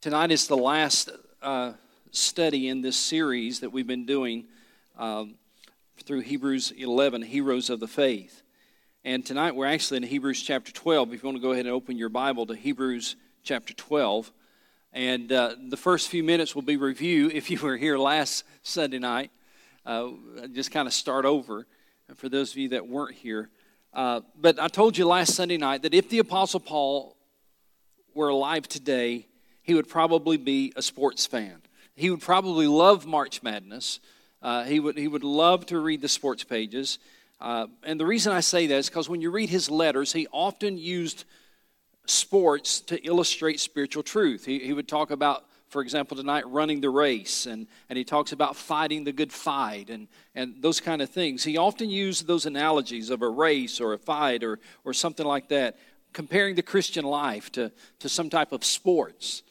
Tonight is the last uh, study in this series that we've been doing um, through Hebrews 11, Heroes of the Faith. And tonight we're actually in Hebrews chapter 12. If you want to go ahead and open your Bible to Hebrews chapter 12. And uh, the first few minutes will be review if you were here last Sunday night. Uh, just kind of start over for those of you that weren't here. Uh, but I told you last Sunday night that if the Apostle Paul were alive today, he would probably be a sports fan. He would probably love March Madness. Uh, he, would, he would love to read the sports pages. Uh, and the reason I say that is because when you read his letters, he often used sports to illustrate spiritual truth. He, he would talk about, for example, tonight, running the race, and, and he talks about fighting the good fight and, and those kind of things. He often used those analogies of a race or a fight or, or something like that, comparing the Christian life to, to some type of sports.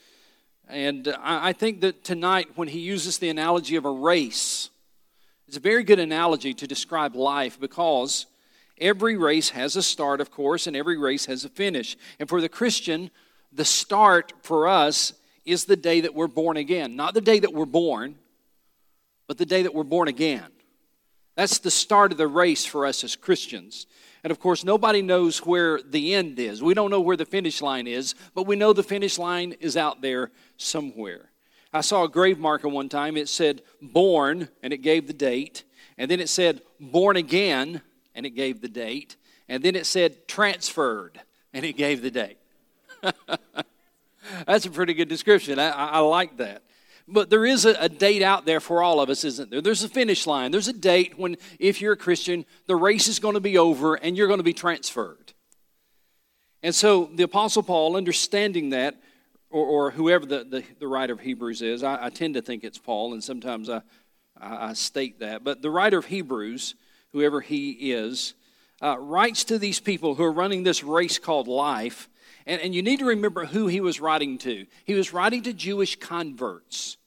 And uh, I think that tonight, when he uses the analogy of a race, it's a very good analogy to describe life because every race has a start, of course, and every race has a finish. And for the Christian, the start for us is the day that we're born again. Not the day that we're born, but the day that we're born again. That's the start of the race for us as Christians. And of course, nobody knows where the end is. We don't know where the finish line is, but we know the finish line is out there somewhere. I saw a grave marker one time. It said born, and it gave the date. And then it said born again, and it gave the date. And then it said transferred, and it gave the date. That's a pretty good description. I, I, like that. But there is a, a, date out there for all of us, isn't there? There's a finish line. There's a date when, if you're a Christian, the race is going to be over and you're going to be transferred. And so the Apostle Paul, understanding that, or, or whoever the, the, the, writer of Hebrews is, I, I, tend to think it's Paul, and sometimes I, I, I, state that. But the writer of Hebrews, whoever he is, uh, writes to these people who are running this race called life and, and you need to remember who he was writing to. He was writing to Jewish converts.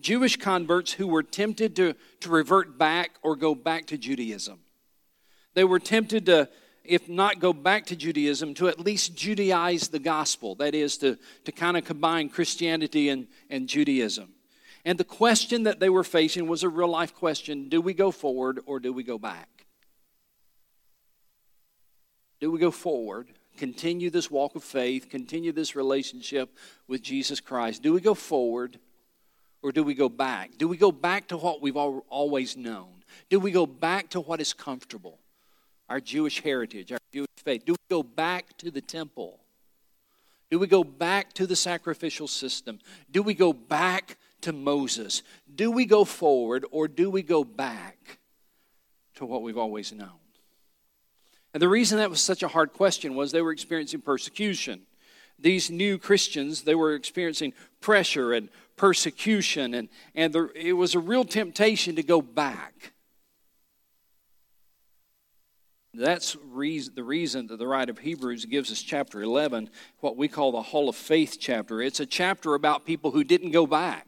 Jewish converts who were tempted to, to revert back or go back to Judaism. They were tempted to, if not go back to Judaism, to at least Judaize the gospel. That is, to, to kind of combine Christianity and, and Judaism. And the question that they were facing was a real life question do we go forward or do we go back? Do we go forward continue this walk of faith, continue this relationship with Jesus Christ? Do we go forward or do we go back? Do we go back to what we've always known? Do we go back to what is comfortable? Our Jewish heritage, our Jewish faith. Do we go back to the temple? Do we go back to the sacrificial system? Do we go back to Moses? Do we go forward or do we go back to what we've always known? And the reason that was such a hard question was they were experiencing persecution. These new Christians, they were experiencing pressure and persecution, and, and there, it was a real temptation to go back. That's reason, the reason that the writer of Hebrews gives us chapter 11, what we call the Hall of Faith chapter. It's a chapter about people who didn't go back.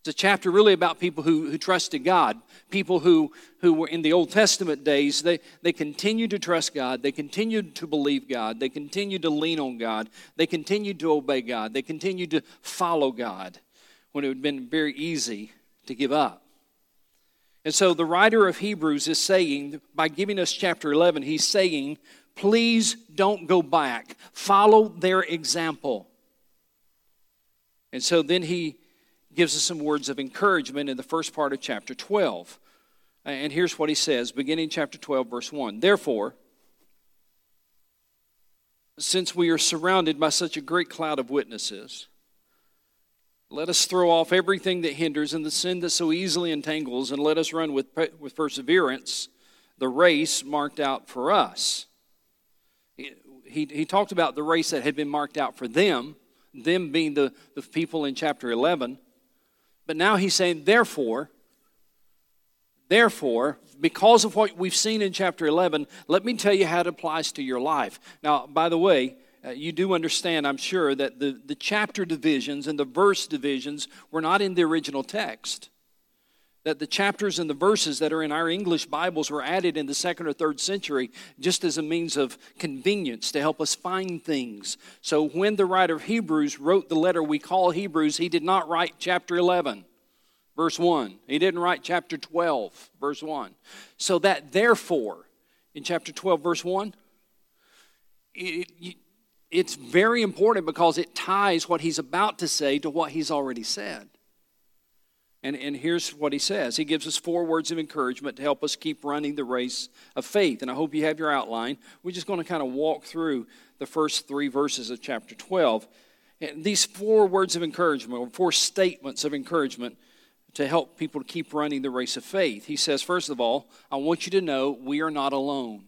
It's a chapter really about people who, who trusted God. People who, who were in the Old Testament days, they, they continued to trust God. They continued to believe God. They continued to lean on God. They continued to obey God. They continued to follow God when it would have been very easy to give up. And so the writer of Hebrews is saying, by giving us chapter 11, he's saying, please don't go back. Follow their example. And so then he gives us some words of encouragement in the first part of chapter 12. And here's what he says, beginning chapter 12, verse 1. Therefore, since we are surrounded by such a great cloud of witnesses, let us throw off everything that hinders and the sin that so easily entangles, and let us run with, with perseverance the race marked out for us. He, he, he talked about the race that had been marked out for them, them being the, the people in chapter 11. But now he's saying, therefore, therefore, because of what we've seen in chapter 11, let me tell you how it applies to your life. Now, by the way, uh, you do understand, I'm sure, that the, the chapter divisions and the verse divisions were not in the original text. That the chapters and the verses that are in our English Bibles were added in the second or third century just as a means of convenience to help us find things. So when the writer of Hebrews wrote the letter we call Hebrews, he did not write chapter 11 verse 1. He didn't write chapter 12, verse 1. So that therefore, in chapter 12, verse 1, it, it's very important because it ties what he's about to say to what he's already said. And, and here's what he says He gives us four words of encouragement to help us keep running the race of faith. And I hope you have your outline. We're just going to kind of walk through the first three verses of chapter 12. And these four words of encouragement, or four statements of encouragement, to help people to keep running the race of faith. He says, first of all, I want you to know we are not alone.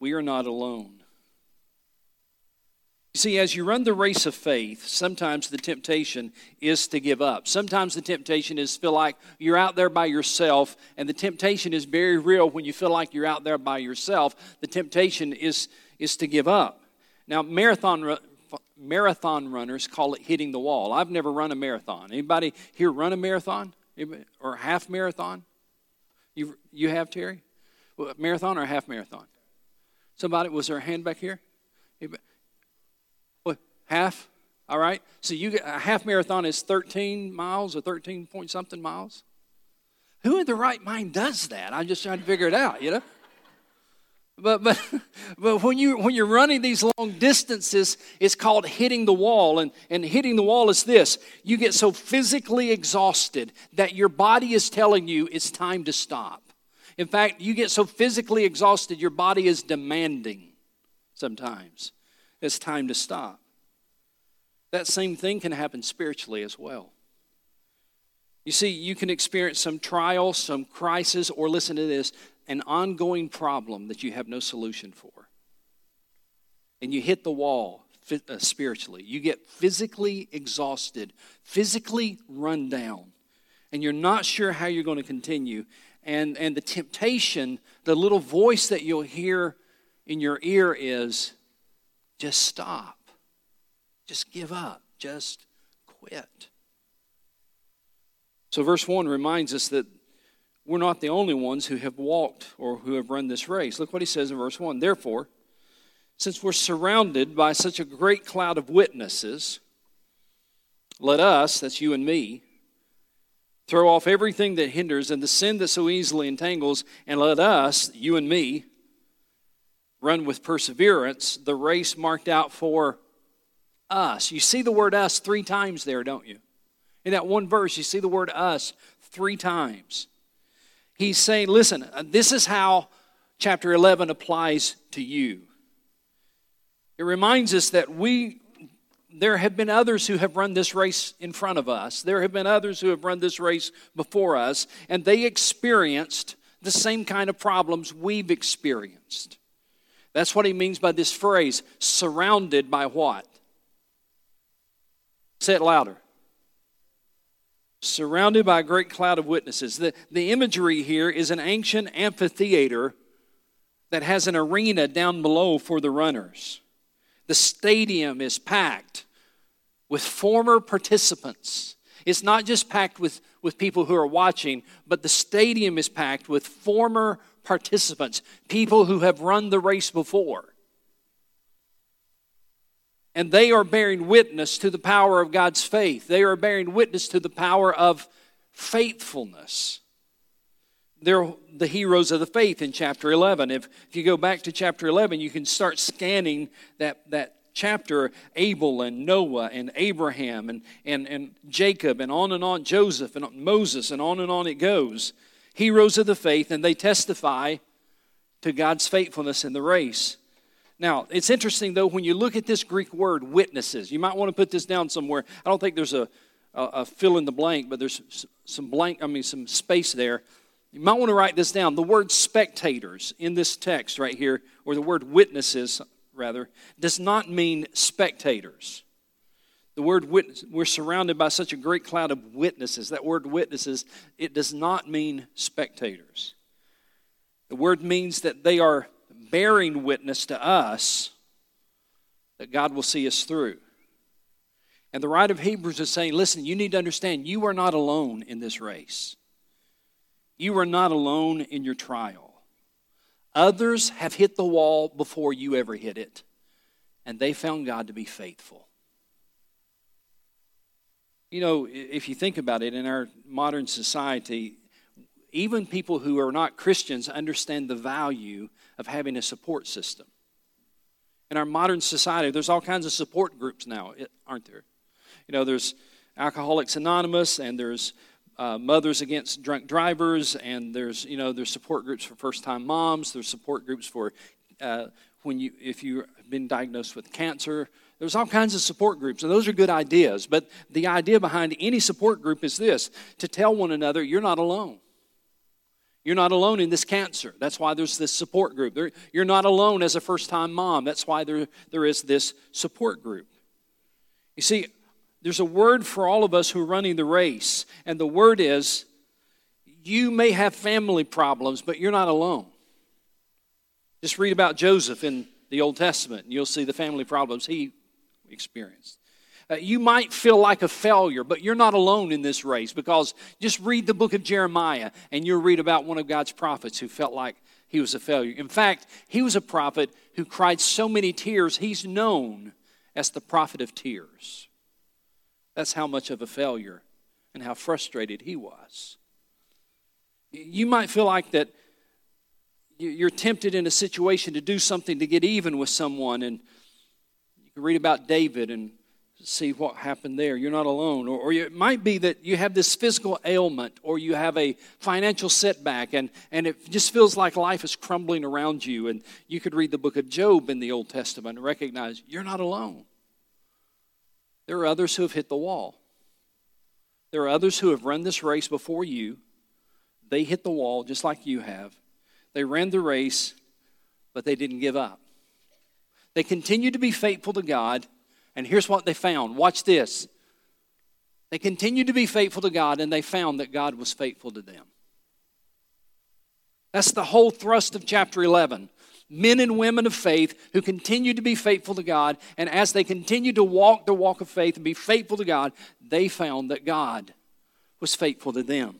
We are not alone. See, as you run the race of faith, sometimes the temptation is to give up. Sometimes the temptation is feel like you're out there by yourself, and the temptation is very real when you feel like you're out there by yourself. The temptation is, is to give up. Now, marathon marathon runners call it hitting the wall. I've never run a marathon. Anybody here run a marathon or half marathon? You you have Terry? Marathon or half marathon? Somebody was there a hand back here? What half? All right. So you a half marathon is 13 miles or 13 point something miles. Who in the right mind does that? I'm just trying to figure it out. You know. But, but, but when, you, when you're running these long distances, it's called hitting the wall. And, and hitting the wall is this you get so physically exhausted that your body is telling you it's time to stop. In fact, you get so physically exhausted, your body is demanding sometimes it's time to stop. That same thing can happen spiritually as well. You see, you can experience some trial, some crisis, or listen to this, an ongoing problem that you have no solution for. And you hit the wall uh, spiritually. You get physically exhausted, physically run down, and you're not sure how you're going to continue. And, and the temptation, the little voice that you'll hear in your ear is just stop, just give up, just quit. So, verse 1 reminds us that we're not the only ones who have walked or who have run this race. Look what he says in verse 1. Therefore, since we're surrounded by such a great cloud of witnesses, let us, that's you and me, throw off everything that hinders and the sin that so easily entangles, and let us, you and me, run with perseverance the race marked out for us. You see the word us three times there, don't you? In that one verse, you see the word us three times he's saying, listen, uh, this is how chapter 11 applies to you. It reminds us that we, there have been others who have run this race in front of us. There have been others who have run this race before us, and they experienced the same kind of problems we've experienced. That's what he means by this phrase surrounded by what? Say it louder surrounded by a great cloud of witnesses. The, the imagery here is an ancient amphitheater that has an arena down below for the runners. The stadium is packed with former participants. It's not just packed with, with people who are watching, but the stadium is packed with former participants, people who have run the race before and they are bearing witness to the power of God's faith. They are bearing witness to the power of faithfulness. They're the heroes of the faith in chapter 11. If, if you go back to chapter 11, you can start scanning that, that chapter Abel and Noah and Abraham and, and, and Jacob and on and on, Joseph and Moses, and on and on it goes. Heroes of the faith, and they testify to God's faithfulness in the race. Now, it's interesting though, when you look at this Greek word, witnesses, you might want to put this down somewhere. I don't think there's a, a, a fill in the blank, but there's some blank, I mean, some space there. You might want to write this down. The word spectators in this text right here, or the word witnesses, rather, does not mean spectators. The word witness, we're surrounded by such a great cloud of witnesses. That word witnesses, it does not mean spectators. The word means that they are bearing witness to us that God will see us through. And the writer of Hebrews is saying, listen, you need to understand you are not alone in this race. You are not alone in your trial. Others have hit the wall before you ever hit it, and they found God to be faithful. You know, if you think about it, in our modern society, even people who are not Christians understand the value of having a support system. In our modern society, there's all kinds of support groups now, aren't there? You know, there's Alcoholics Anonymous, and there's uh, Mothers Against Drunk Drivers, and there's you know there's support groups for first-time moms. There's support groups for uh, when you if you've been diagnosed with cancer. There's all kinds of support groups, and those are good ideas. But the idea behind any support group is this: to tell one another you're not alone. You're not alone in this cancer. That's why there's this support group. You're not alone as a first time mom. That's why there, there is this support group. You see, there's a word for all of us who are running the race, and the word is you may have family problems, but you're not alone. Just read about Joseph in the Old Testament, and you'll see the family problems he experienced. Uh, you might feel like a failure, but you're not alone in this race because just read the book of Jeremiah and you'll read about one of God's prophets who felt like he was a failure. In fact, he was a prophet who cried so many tears, he's known as the prophet of tears. That's how much of a failure and how frustrated he was. You might feel like that you're tempted in a situation to do something to get even with someone, and you can read about David and see what happened there. You're not alone. Or, or, it might be that you have this physical ailment or you have a financial setback and, and it just feels like life is crumbling around you. And you could read the book of Job in the Old Testament and recognize you're not alone. There are others who have hit the wall. There are others who have run this race before you. They hit the wall just like you have. They ran the race, but they didn't give up. They continued to be faithful to God and here's what they found. Watch this. They continued to be faithful to God, and they found that God was faithful to them. That's the whole thrust of chapter 11. Men and women of faith who continued to be faithful to God, and as they continued to walk the walk of faith and be faithful to God, they found that God was faithful to them.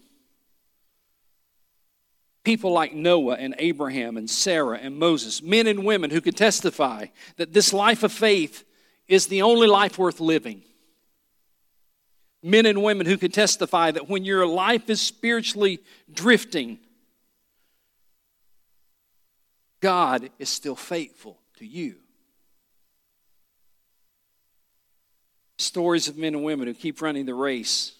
People like Noah and Abraham and Sarah and Moses, men and women who could testify that this life of faith is the only life worth living. Men and women who can testify that when your life is spiritually drifting, God is still faithful to you. Stories of men and women who keep running the race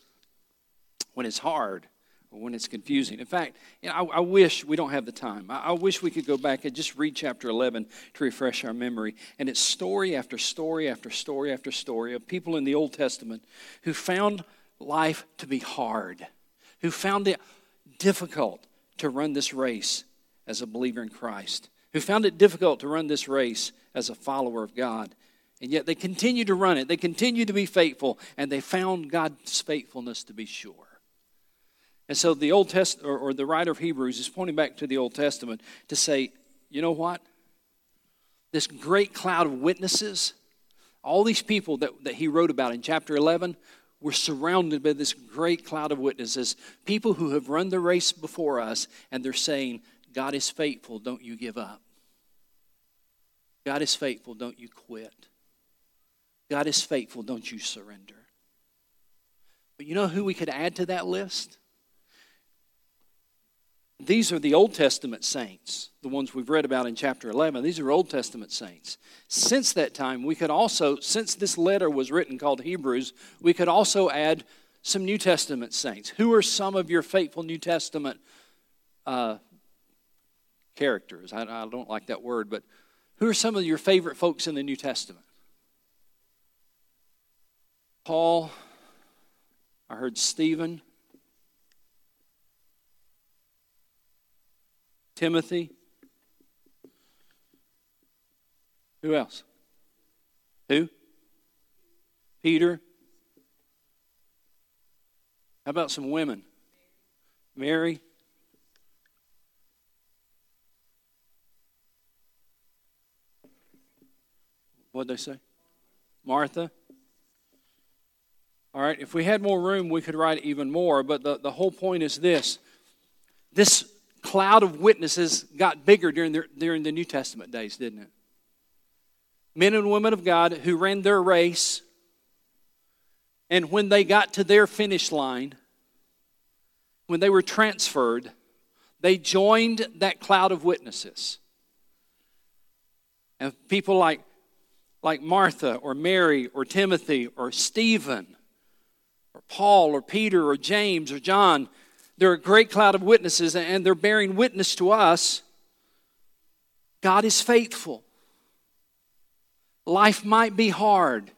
when it's hard or when it's confusing. In fact, you know, I, I, wish we don't have the time. I, I, wish we could go back and just read chapter 11 to refresh our memory. And it's story after story after story after story of people in the Old Testament who found life to be hard, who found it difficult to run this race as a believer in Christ, who found it difficult to run this race as a follower of God. And yet they continued to run it. They continued to be faithful, and they found God's faithfulness to be sure. And so the Old Test or, or the writer of Hebrews is pointing back to the Old Testament to say, you know what? This great cloud of witnesses, all these people that, that he wrote about in chapter 11, were surrounded by this great cloud of witnesses, people who have run the race before us, and they're saying, God is faithful, don't you give up. God is faithful, don't you quit. God is faithful, don't you surrender. But you know who we could add to that list? These are the Old Testament saints, the ones we've read about in chapter 11. These are Old Testament saints. Since that time, we could also, since this letter was written called Hebrews, we could also add some New Testament saints. Who are some of your faithful New Testament uh, characters? I, I don't like that word, but who are some of your favorite folks in the New Testament? Paul, I heard Stephen. Timothy. Who else? Who? Peter. How about some women? Mary. What'd they say? Martha. All right, if we had more room, we could write even more, but the, the whole point is this This cloud of witnesses got bigger during the, during the New Testament days, didn't it? Men and women of God who ran their race, and when they got to their finish line, when they were transferred, they joined that cloud of witnesses. And people like, like Martha or Mary or Timothy or Stephen or Paul or Peter or James or John, they're a great cloud of witnesses and they're bearing witness to us. God is faithful. Life might be hard.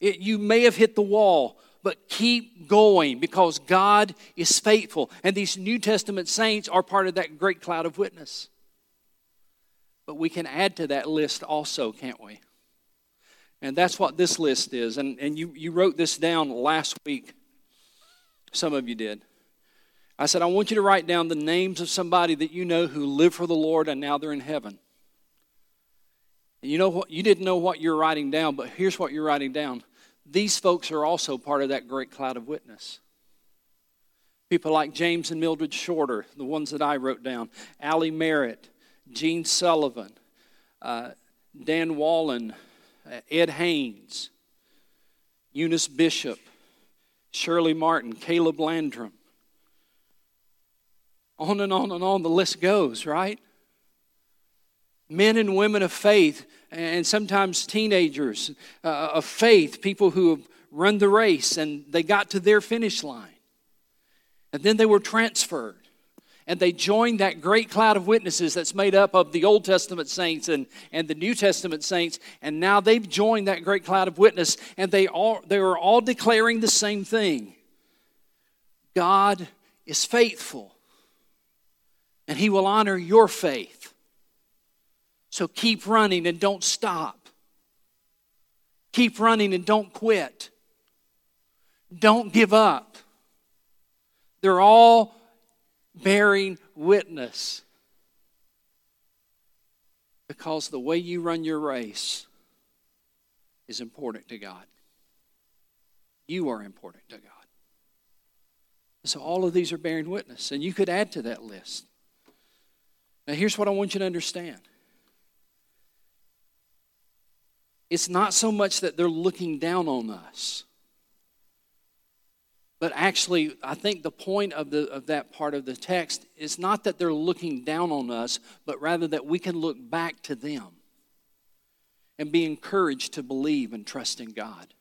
It, you may have hit the wall, but keep going because God is faithful. And these New Testament saints are part of that great cloud of witness. But we can add to that list also, can't we? And that's what this list is. And, and you, you wrote this down last week. Some of you did. I said, I want you to write down the names of somebody that you know who live for the Lord and now they're in heaven. And you know what? You didn't know what you're writing down, but here's what you're writing down these folks are also part of that great cloud of witness. People like James and Mildred Shorter, the ones that I wrote down, Allie Merritt, Gene Sullivan, uh, Dan Wallen, uh, Ed Haynes, Eunice Bishop, Shirley Martin, Caleb Landrum. On and on and on the list goes, right? Men and women of faith and sometimes teenagers uh, of faith, people who have run the race and they got to their finish line. And then they were transferred. And they joined that great cloud of witnesses that's made up of the Old Testament saints and, and the New Testament saints. And now they've joined that great cloud of witness, and they, all, they are all declaring the same thing God is faithful, and He will honor your faith. So keep running and don't stop. Keep running and don't quit. Don't give up. They're all bearing witness. Because the way you run your race is important to God. You are important to God. So all of these are bearing witness, and you could add to that list. Now, here's what I want you to understand it's not so much that they're looking down on us. But actually, I think the point of, the, of that part of the text is not that they're looking down on us, but rather that we can look back to them and be encouraged to believe and trust in God.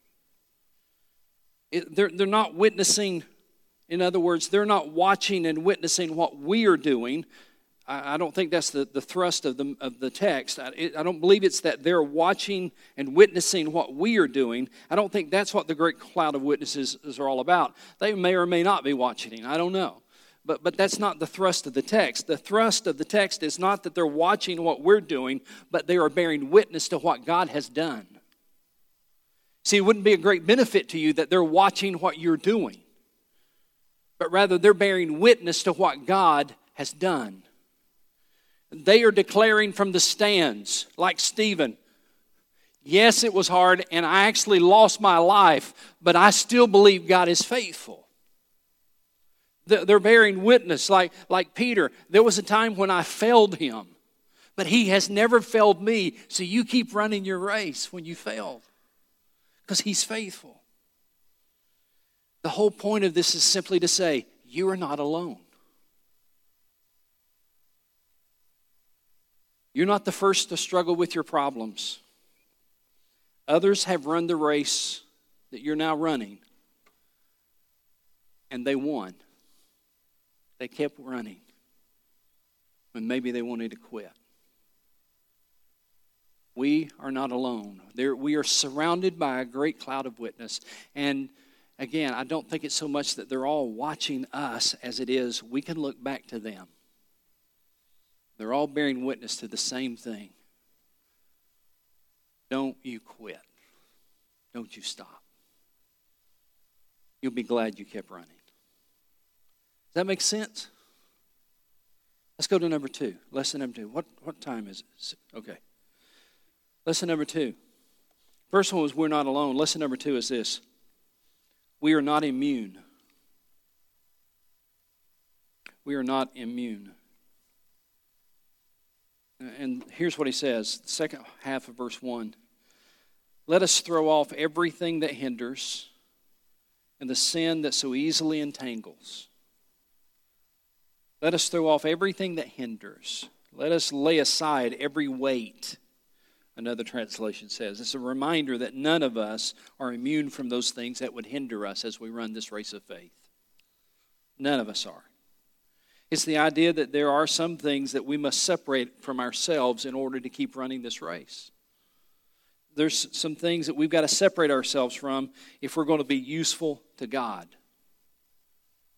It, they're, they're not witnessing, in other words, they're not watching and witnessing what we are doing. I, don't think that's the, the thrust of the, of the text. I, it, I don't believe it's that they're watching and witnessing what we are doing. I don't think that's what the great cloud of witnesses is all about. They may or may not be watching. I don't know. But, but that's not the thrust of the text. The thrust of the text is not that they're watching what we're doing, but they are bearing witness to what God has done. See, it wouldn't be a great benefit to you that they're watching what you're doing, but rather they're bearing witness to what God has done. They are declaring from the stands, like Stephen. Yes, it was hard, and I actually lost my life, but I still believe God is faithful. They're bearing witness, like, like Peter. There was a time when I failed him, but he has never failed me. So you keep running your race when you fail, because he's faithful. The whole point of this is simply to say, you are not alone. You're not the first to struggle with your problems. Others have run the race that you're now running, and they won. They kept running when maybe they wanted to quit. We are not alone. There, we are surrounded by a great cloud of witness. And again, I don't think it's so much that they're all watching us as it is we can look back to them. They're all bearing witness to the same thing. Don't you quit. Don't you stop. You'll be glad you kept running. Does that make sense? Let's go to number two. Lesson number two. What, what time is it? Okay. Lesson number two. First one was we're not alone. Lesson number two is this we are not immune. We are not immune. And here's what he says, the second half of verse 1. Let us throw off everything that hinders and the sin that so easily entangles. Let us throw off everything that hinders. Let us lay aside every weight, another translation says. It's a reminder that none of us are immune from those things that would hinder us as we run this race of faith. None of us are. It's the idea that there are some things that we must separate from ourselves in order to keep running this race. There's some things that we've got to separate ourselves from if we're going to be useful to God.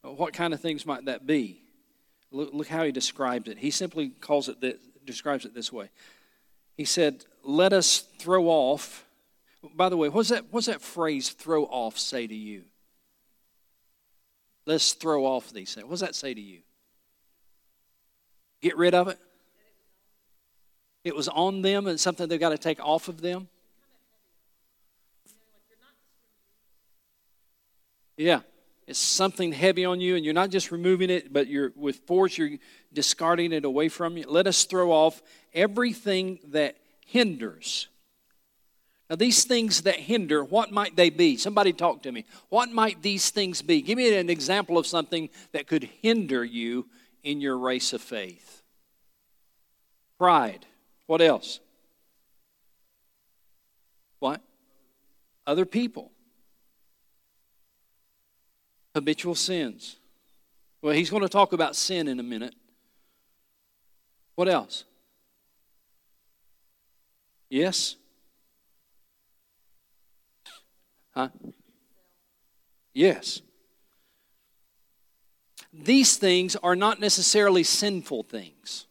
What kind of things might that be? Look, look how he describes it. He simply calls it that, describes it this way. He said, "Let us throw off." By the way, what's that? What's that phrase "throw off" say to you? Let's throw off these things. What does that say to you? Get rid of it. It was on them and something they've got to take off of them. Yeah. It's something heavy on you, and you're not just removing it, but you're with force, you're discarding it away from you. Let us throw off everything that hinders. Now, these things that hinder, what might they be? Somebody talk to me. What might these things be? Give me an example of something that could hinder you in your race of faith. Pride. What else? What? Other people habitual sins. Well, he's going to talk about sin in a minute. What else? Yes? Huh? Yes. These things are not necessarily sinful things.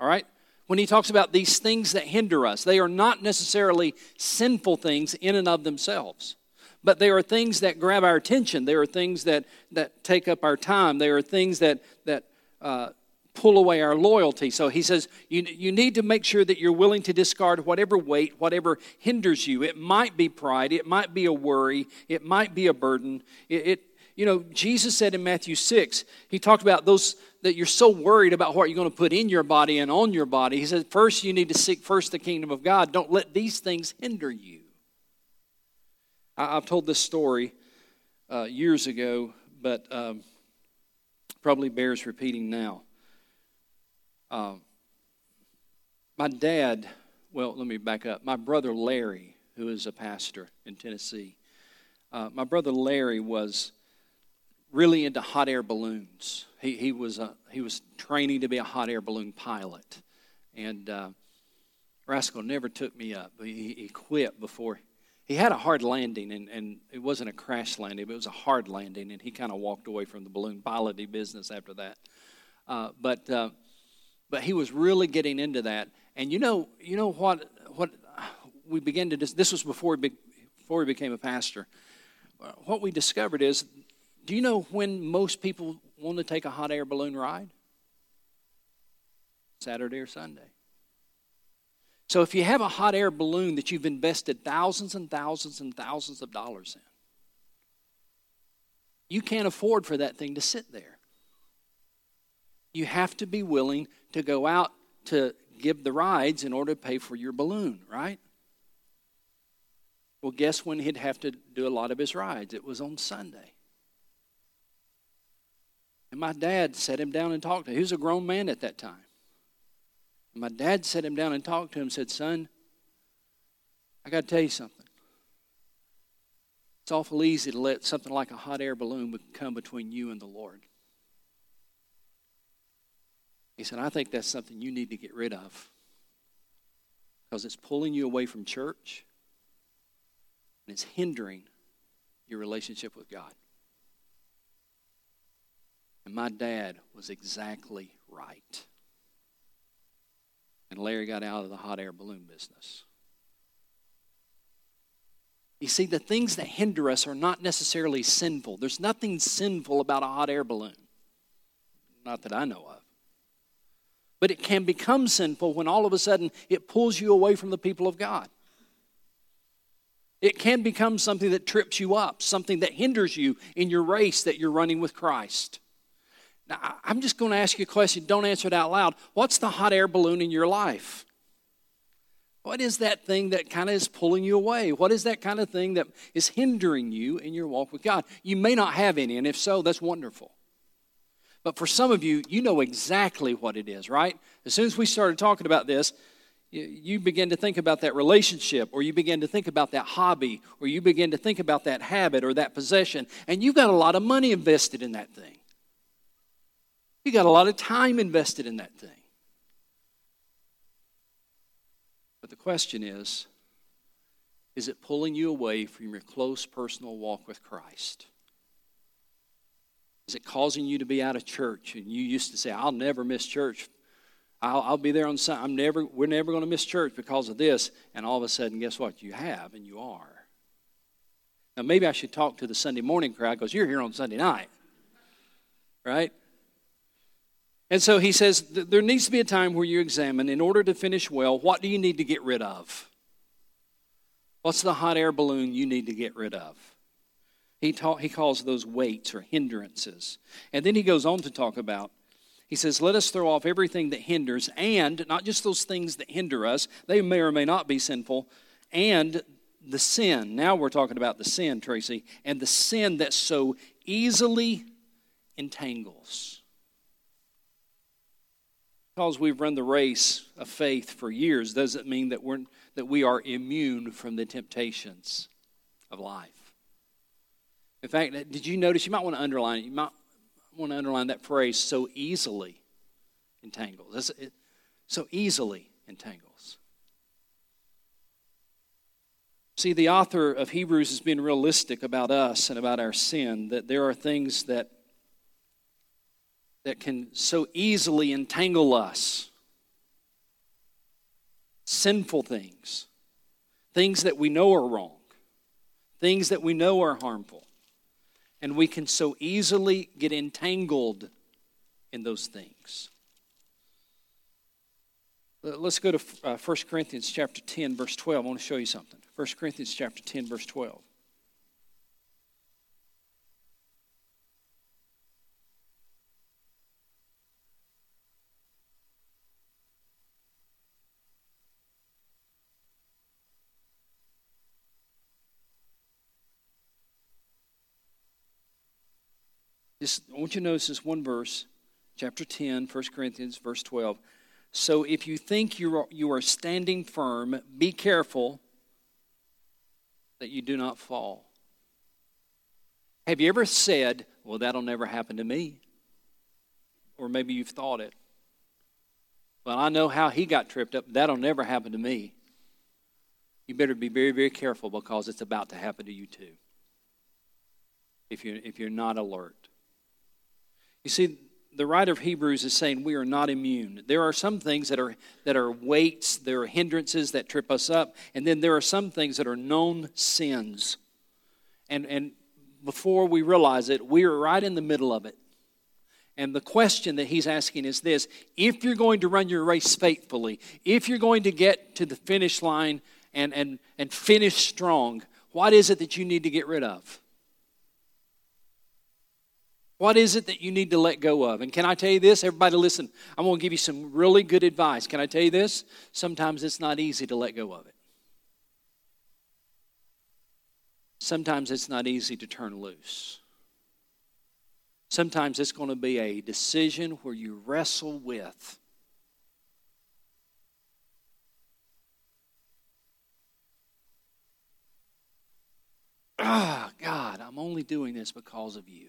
All right? When he talks about these things that hinder us, they are not necessarily sinful things in and of themselves. But they are things that grab our attention. They are things that, that take up our time. They are things that, that uh, pull away our loyalty. So he says, you, you need to make sure that you're willing to discard whatever weight, whatever hinders you. It might be pride, it might be a worry, it might be a burden. It, it you know, Jesus said in Matthew 6, he talked about those that you're so worried about what you're going to put in your body and on your body. He said, first you need to seek first the kingdom of God. Don't let these things hinder you. I, have told this story uh, years ago, but um, probably bears repeating now. Uh, my dad, well, let me back up. My brother Larry, who is a pastor in Tennessee, uh, my brother Larry was really into hot air balloons. He, he, was, a, he was training to be a hot air balloon pilot. And uh, Rascal never took me up. He, he quit before he had a hard landing, and, and it wasn't a crash landing, but it was a hard landing, and he kind of walked away from the balloon piloting business after that. Uh, but uh, but he was really getting into that, and you know you know what what we began to this was before before he became a pastor. What we discovered is, do you know when most people want to take a hot air balloon ride? Saturday or Sunday. So if you have a hot air balloon that you've invested thousands and thousands and thousands of dollars in, you can't afford for that thing to sit there. You have to be willing to go out to give the rides in order to pay for your balloon, right? Well, guess when he'd have to do a lot of his rides? It was on Sunday. And my dad sat him down and talked to him. He was a grown man at that time. My dad sat him down and talked to him and said, Son, I got to tell you something. It's awful easy to let something like a hot air balloon come between you and the Lord. He said, I think that's something you need to get rid of because it's pulling you away from church and it's hindering your relationship with God. And my dad was exactly right. And Larry got out of the hot air balloon business. You see, the things that hinder us are not necessarily sinful. There's nothing sinful about a hot air balloon. Not that I know of. But it can become sinful when all of a sudden it pulls you away from the people of God. It can become something that trips you up, something that hinders you in your race that you're running with Christ. Now, I'm just going to ask you a question. Don't answer it out loud. What's the hot air balloon in your life? What is that thing that kind of is pulling you away? What is that kind of thing that is hindering you in your walk with God? You may not have any, and if so, that's wonderful. But for some of you, you know exactly what it is, right? As soon as we started talking about this, you begin to think about that relationship, or you begin to think about that hobby, or you begin to think about that habit or that possession, and you've got a lot of money invested in that thing. You got a lot of time invested in that thing. But the question is is it pulling you away from your close personal walk with Christ? Is it causing you to be out of church? And you used to say, I'll never miss church I'll, I'll be there on Sunday. I'm never, we're never going to miss church because of this. And all of a sudden, guess what? You have, and you are. Now, maybe I should talk to the Sunday morning crowd because you're here on Sunday night. Right? And so he says there needs to be a time where you examine, in order to finish well, what do you need to get rid of? What's the hot air balloon you need to get rid of? He, ta- he calls those weights or hindrances. And then he goes on to talk about he says, Let us throw off everything that hinders, and not just those things that hinder us, they may or may not be sinful, and the sin. Now we're talking about the sin, Tracy, and the sin that so easily entangles. Because we've run the race of faith for years doesn't mean that, we're, that we are immune from the temptations of life. In fact, did you notice? You might want to underline it. You might want to underline that phrase so easily entangles. It so easily entangles. See, the author of Hebrews has been realistic about us and about our sin, that there are things that, that can so easily entangle us. Sinful things, things that we know are wrong, things that we know are harmful. And we can so easily get entangled in those things. Let's go to uh, 1 Corinthians chapter 10, verse 12. I want to show you something. 1 Corinthians chapter 10, verse 12. I want you to notice this one verse, chapter 10, 1 Corinthians, verse 12. So if you think you are, you are standing firm, be careful that you do not fall. Have you ever said, Well, that'll never happen to me? Or maybe you've thought it. Well, I know how he got tripped up. That'll never happen to me. You better be very, very careful because it's about to happen to you too. If you're, if you're not alert. You see, the writer of Hebrews is saying we are not immune. There are some things that are that are weights, there are hindrances that trip us up, and then there are some things that are known sins. And and before we realize it, we are right in the middle of it. And the question that he's asking is this if you're going to run your race faithfully, if you're going to get to the finish line and, and, and finish strong, what is it that you need to get rid of? What is it that you need to let go of? And can I tell you this? Everybody, listen. I'm going to give you some really good advice. Can I tell you this? Sometimes it's not easy to let go of it. Sometimes it's not easy to turn loose. Sometimes it's going to be a decision where you wrestle with. Ah, oh, God, I'm only doing this because of you.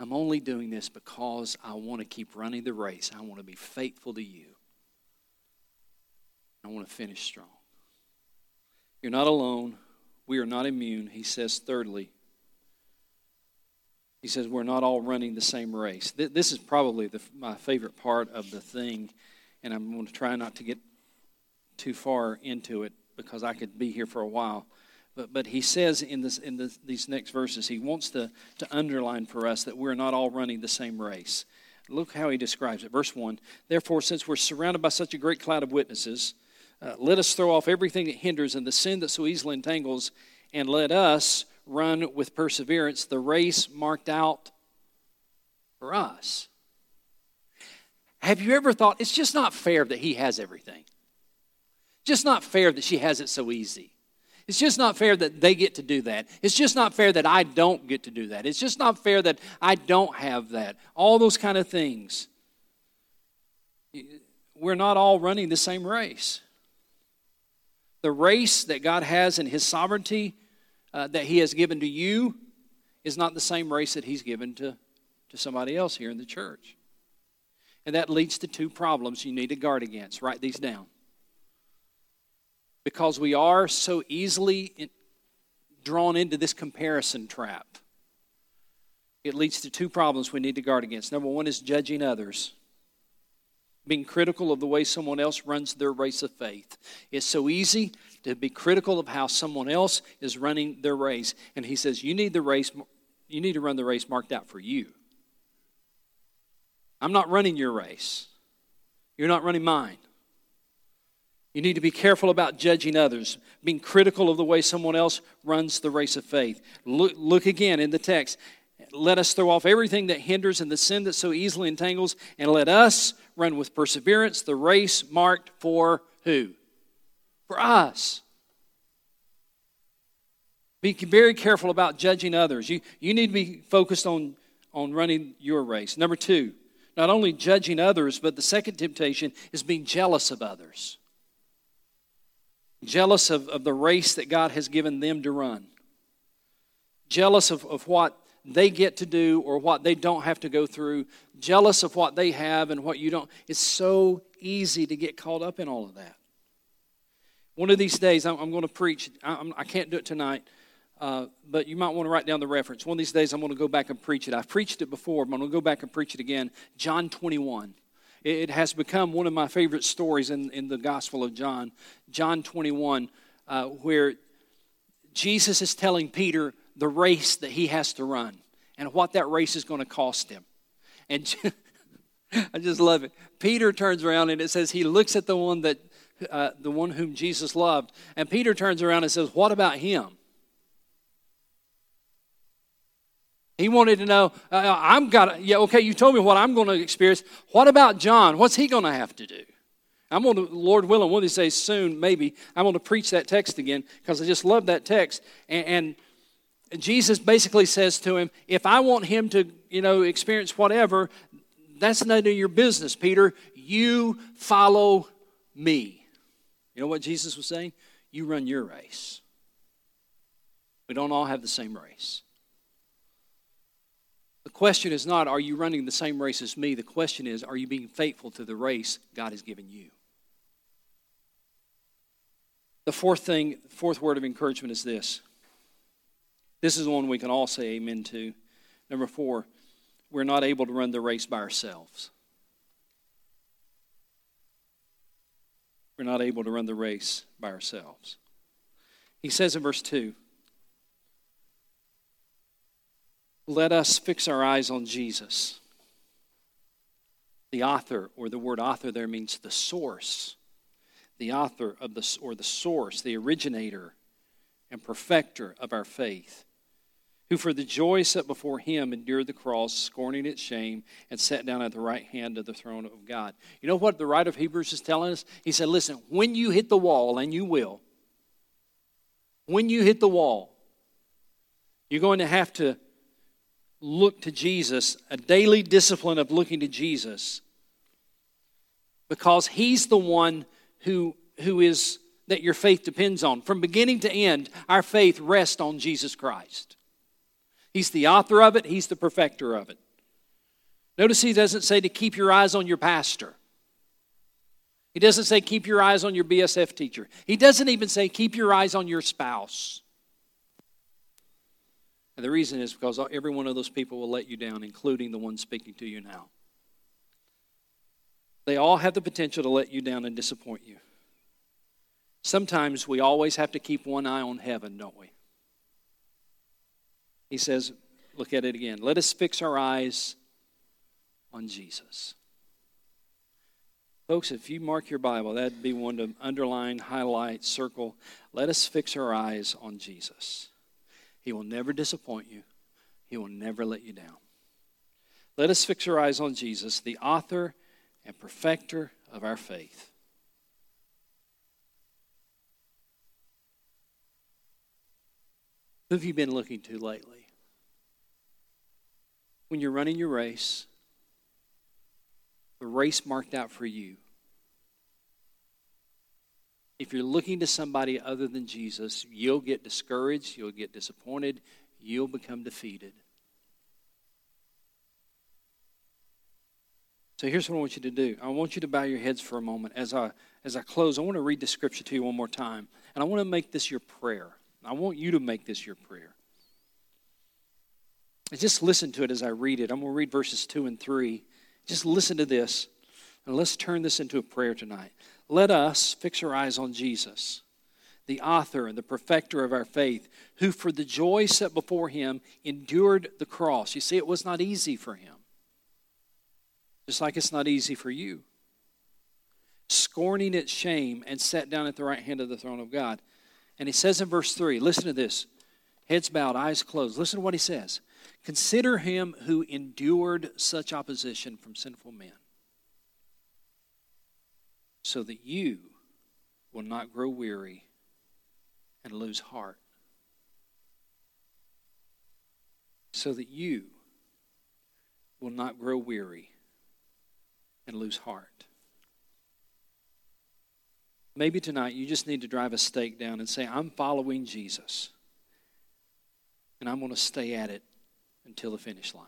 I'm only doing this because I want to keep running the race. I want to be faithful to you. I want to finish strong. You're not alone. We are not immune. He says, thirdly, he says, we're not all running the same race. This is probably the, my favorite part of the thing, and I'm going to try not to get too far into it because I could be here for a while. But, but he says in, this, in this, these next verses, he wants to, to underline for us that we're not all running the same race. Look how he describes it. Verse 1 Therefore, since we're surrounded by such a great cloud of witnesses, uh, let us throw off everything that hinders and the sin that so easily entangles, and let us run with perseverance the race marked out for us. Have you ever thought it's just not fair that he has everything? Just not fair that she has it so easy. It's just not fair that they get to do that. It's just not fair that I don't get to do that. It's just not fair that I don't have that. All those kind of things. We're not all running the same race. The race that God has in His sovereignty uh, that He has given to you is not the same race that He's given to, to somebody else here in the church. And that leads to two problems you need to guard against. Write these down because we are so easily drawn into this comparison trap. It leads to two problems we need to guard against. Number one is judging others, being critical of the way someone else runs their race of faith. It's so easy to be critical of how someone else is running their race. And he says, You need the race, you need to run the race marked out for you. I'm not running your race. You're not running mine. You need to be careful about judging others, being critical of the way someone else runs the race of faith. Look, look again in the text. Let us throw off everything that hinders and the sin that so easily entangles, and let us run with perseverance the race marked for who? For us. Be very careful about judging others. You, you need to be focused on, on running your race. Number two, not only judging others, but the second temptation is being jealous of others jealous of, of the race that God has given them to run, jealous of, of what they get to do or what they don't have to go through, jealous of what they have and what you don't. It's so easy to get caught up in all of that. One of these days, I'm, I'm going to preach. I, I, can't do it tonight, uh, but you might want to write down the reference. One of these days, I'm going to go back and preach it. I've preached it before, but I'm going to go back and preach it again. John 21. It has become one of my favorite stories in, in the Gospel of John, John 21, uh, where Jesus is telling Peter the race that he has to run and what that race is going to cost him. And I just love it. Peter turns around and it says he looks at the one that uh, the one whom Jesus loved, and Peter turns around and says, "What about him?" He wanted to know, uh, uh I'm got yeah, okay, you told me what I'm going to experience. What about John? What's he going to have to do? I'm going to, Lord willing, of these days soon, maybe, I'm going to preach that text again because I just love that text. And, and Jesus basically says to him, if I want him to, you know, experience whatever, that's none of your business, Peter. You follow me. You know what Jesus was saying? You run your race. We don't all have the same race. Question is not, are you running the same race as me? The question is, are you being faithful to the race God has given you? The fourth thing, fourth word of encouragement is this. This is one we can all say amen to. Number four, we're not able to run the race by ourselves. We're not able to run the race by ourselves. He says in verse 2 let us fix our eyes on Jesus. The author, or the word author there means the source. The author of the, or the source, the originator and perfecter of our faith, who for the joy set before him endured the cross, scorning its shame, and sat down at the right hand of the throne of God. You know what the writer of Hebrews is telling us? He said, Listen, when you hit the wall, and you will, when you hit the wall, you're going to have to look to Jesus, a daily discipline of looking to Jesus, because He's the one who, who is that your faith depends on. From beginning to end, our faith rests on Jesus Christ. He's the author of it, He's the perfecter of it. Notice He doesn't say to keep your eyes on your pastor. He doesn't say keep your eyes on your BSF teacher. He doesn't even say keep your eyes on your spouse. And the reason is because every one of those people will let you down, including the one speaking to you now. They all have the potential to let you down and disappoint you. Sometimes we always have to keep one eye on heaven, don't we? He says, look at it again. Let us fix our eyes on Jesus. Folks, if you mark your Bible, that'd be one to underline, highlight, circle. Let us fix our eyes on Jesus. He will never disappoint you, He will never let you down. Let us fix our eyes on Jesus, the author and perfecter of our faith. Who have you been looking to lately? When you're running your race, the race marked out for you. If you're looking to somebody other than Jesus, you'll get discouraged, you'll get disappointed, you'll become defeated. So here's what I want you to do. I want you to bow your heads for a moment. As I, as I close, I want to read the scripture to you one more time. And I want to make this your prayer. I want you to make this your prayer. And just listen to it as I read it. I'm going to read verses 2 and 3. Just listen to this. And let's turn this into a prayer tonight. Let us fix our eyes on Jesus, the author and the perfecter of our faith, who for the joy set before him endured the cross. You see, it was not easy for him just like it's not easy for you. Scorning its shame and sat down at the right hand of the throne of God. And he says in verse 3, listen to this heads bowed, eyes closed. Listen to what he says. Consider him who endured such opposition from sinful men, so that you will not grow weary and lose heart. So that you will not grow weary and lose heart. Maybe tonight you just need to drive a stake down and say, I'm following Jesus. And I'm going to stay at it until the finish line.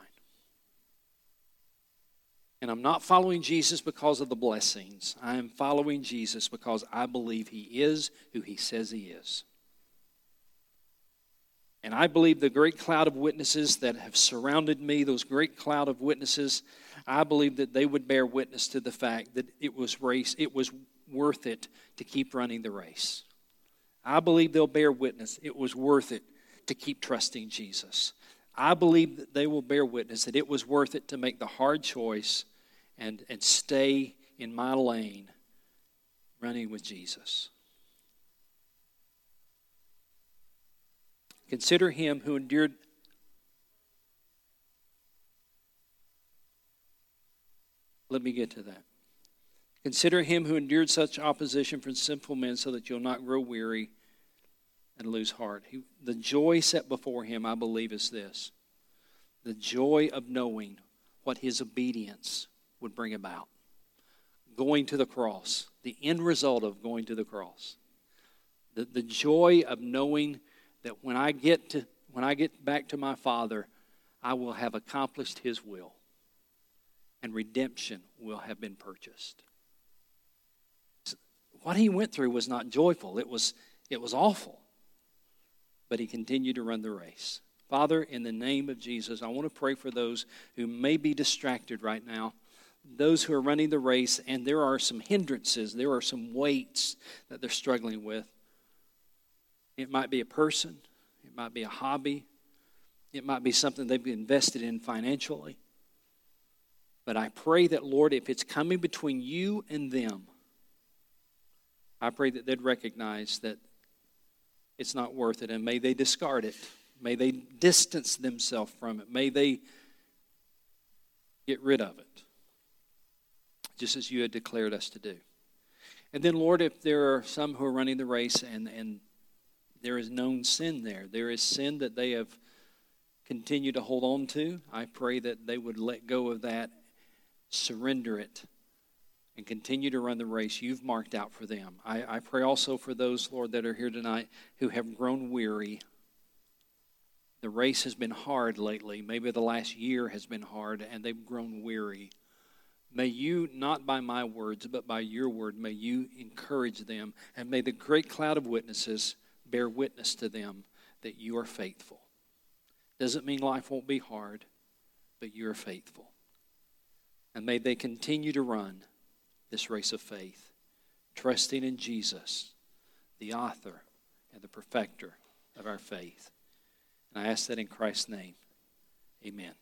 And I'm not following Jesus because of the blessings. I am following Jesus because I believe he is who he says he is. And I believe the great cloud of witnesses that have surrounded me, those great cloud of witnesses, I believe that they would bear witness to the fact that it was race, it was worth it to keep running the race. I believe they'll bear witness it was worth it to keep trusting Jesus. I believe that they will bear witness that it was worth it to make the hard choice and, and stay in my lane running with Jesus. Consider him who endured. Let me get to that. Consider him who endured such opposition from sinful men so that you'll not grow weary and lose heart. He, the joy set before him, I believe, is this the joy of knowing what his obedience would bring about. Going to the cross, the end result of going to the cross. The, the joy of knowing that when I get to when I get back to my Father, I will have accomplished his will and redemption will have been purchased. What he went through was not joyful. It was it was awful. But he continued to run the race. Father, in the name of Jesus, I want to pray for those who may be distracted right now those who are running the race, and there are some hindrances, there are some weights that they're struggling with. It might be a person, it might be a hobby, it might be something they've invested in financially. But I pray that, Lord, if it's coming between you and them, I pray that they'd recognize that it's not worth it, and may they discard it. May they distance themselves from it. May they get rid of it, just as you had declared us to do. And then, Lord, if there are some who are running the race and, and there is known sin there. There is sin that they have continued to hold on to. I pray that they would let go of that, surrender it, and continue to run the race you've marked out for them. I, I pray also for those, Lord, that are here tonight who have grown weary. The race has been hard lately. Maybe the last year has been hard, and they've grown weary. May you, not by my words, but by your word, may you encourage them, and may the great cloud of witnesses bear witness to them that you are faithful. Doesn't mean life won't be hard, but you are faithful. And may they continue to run this race of faith, trusting in Jesus, the author and the perfecter of our faith. And I ask that in Christ's name. Amen.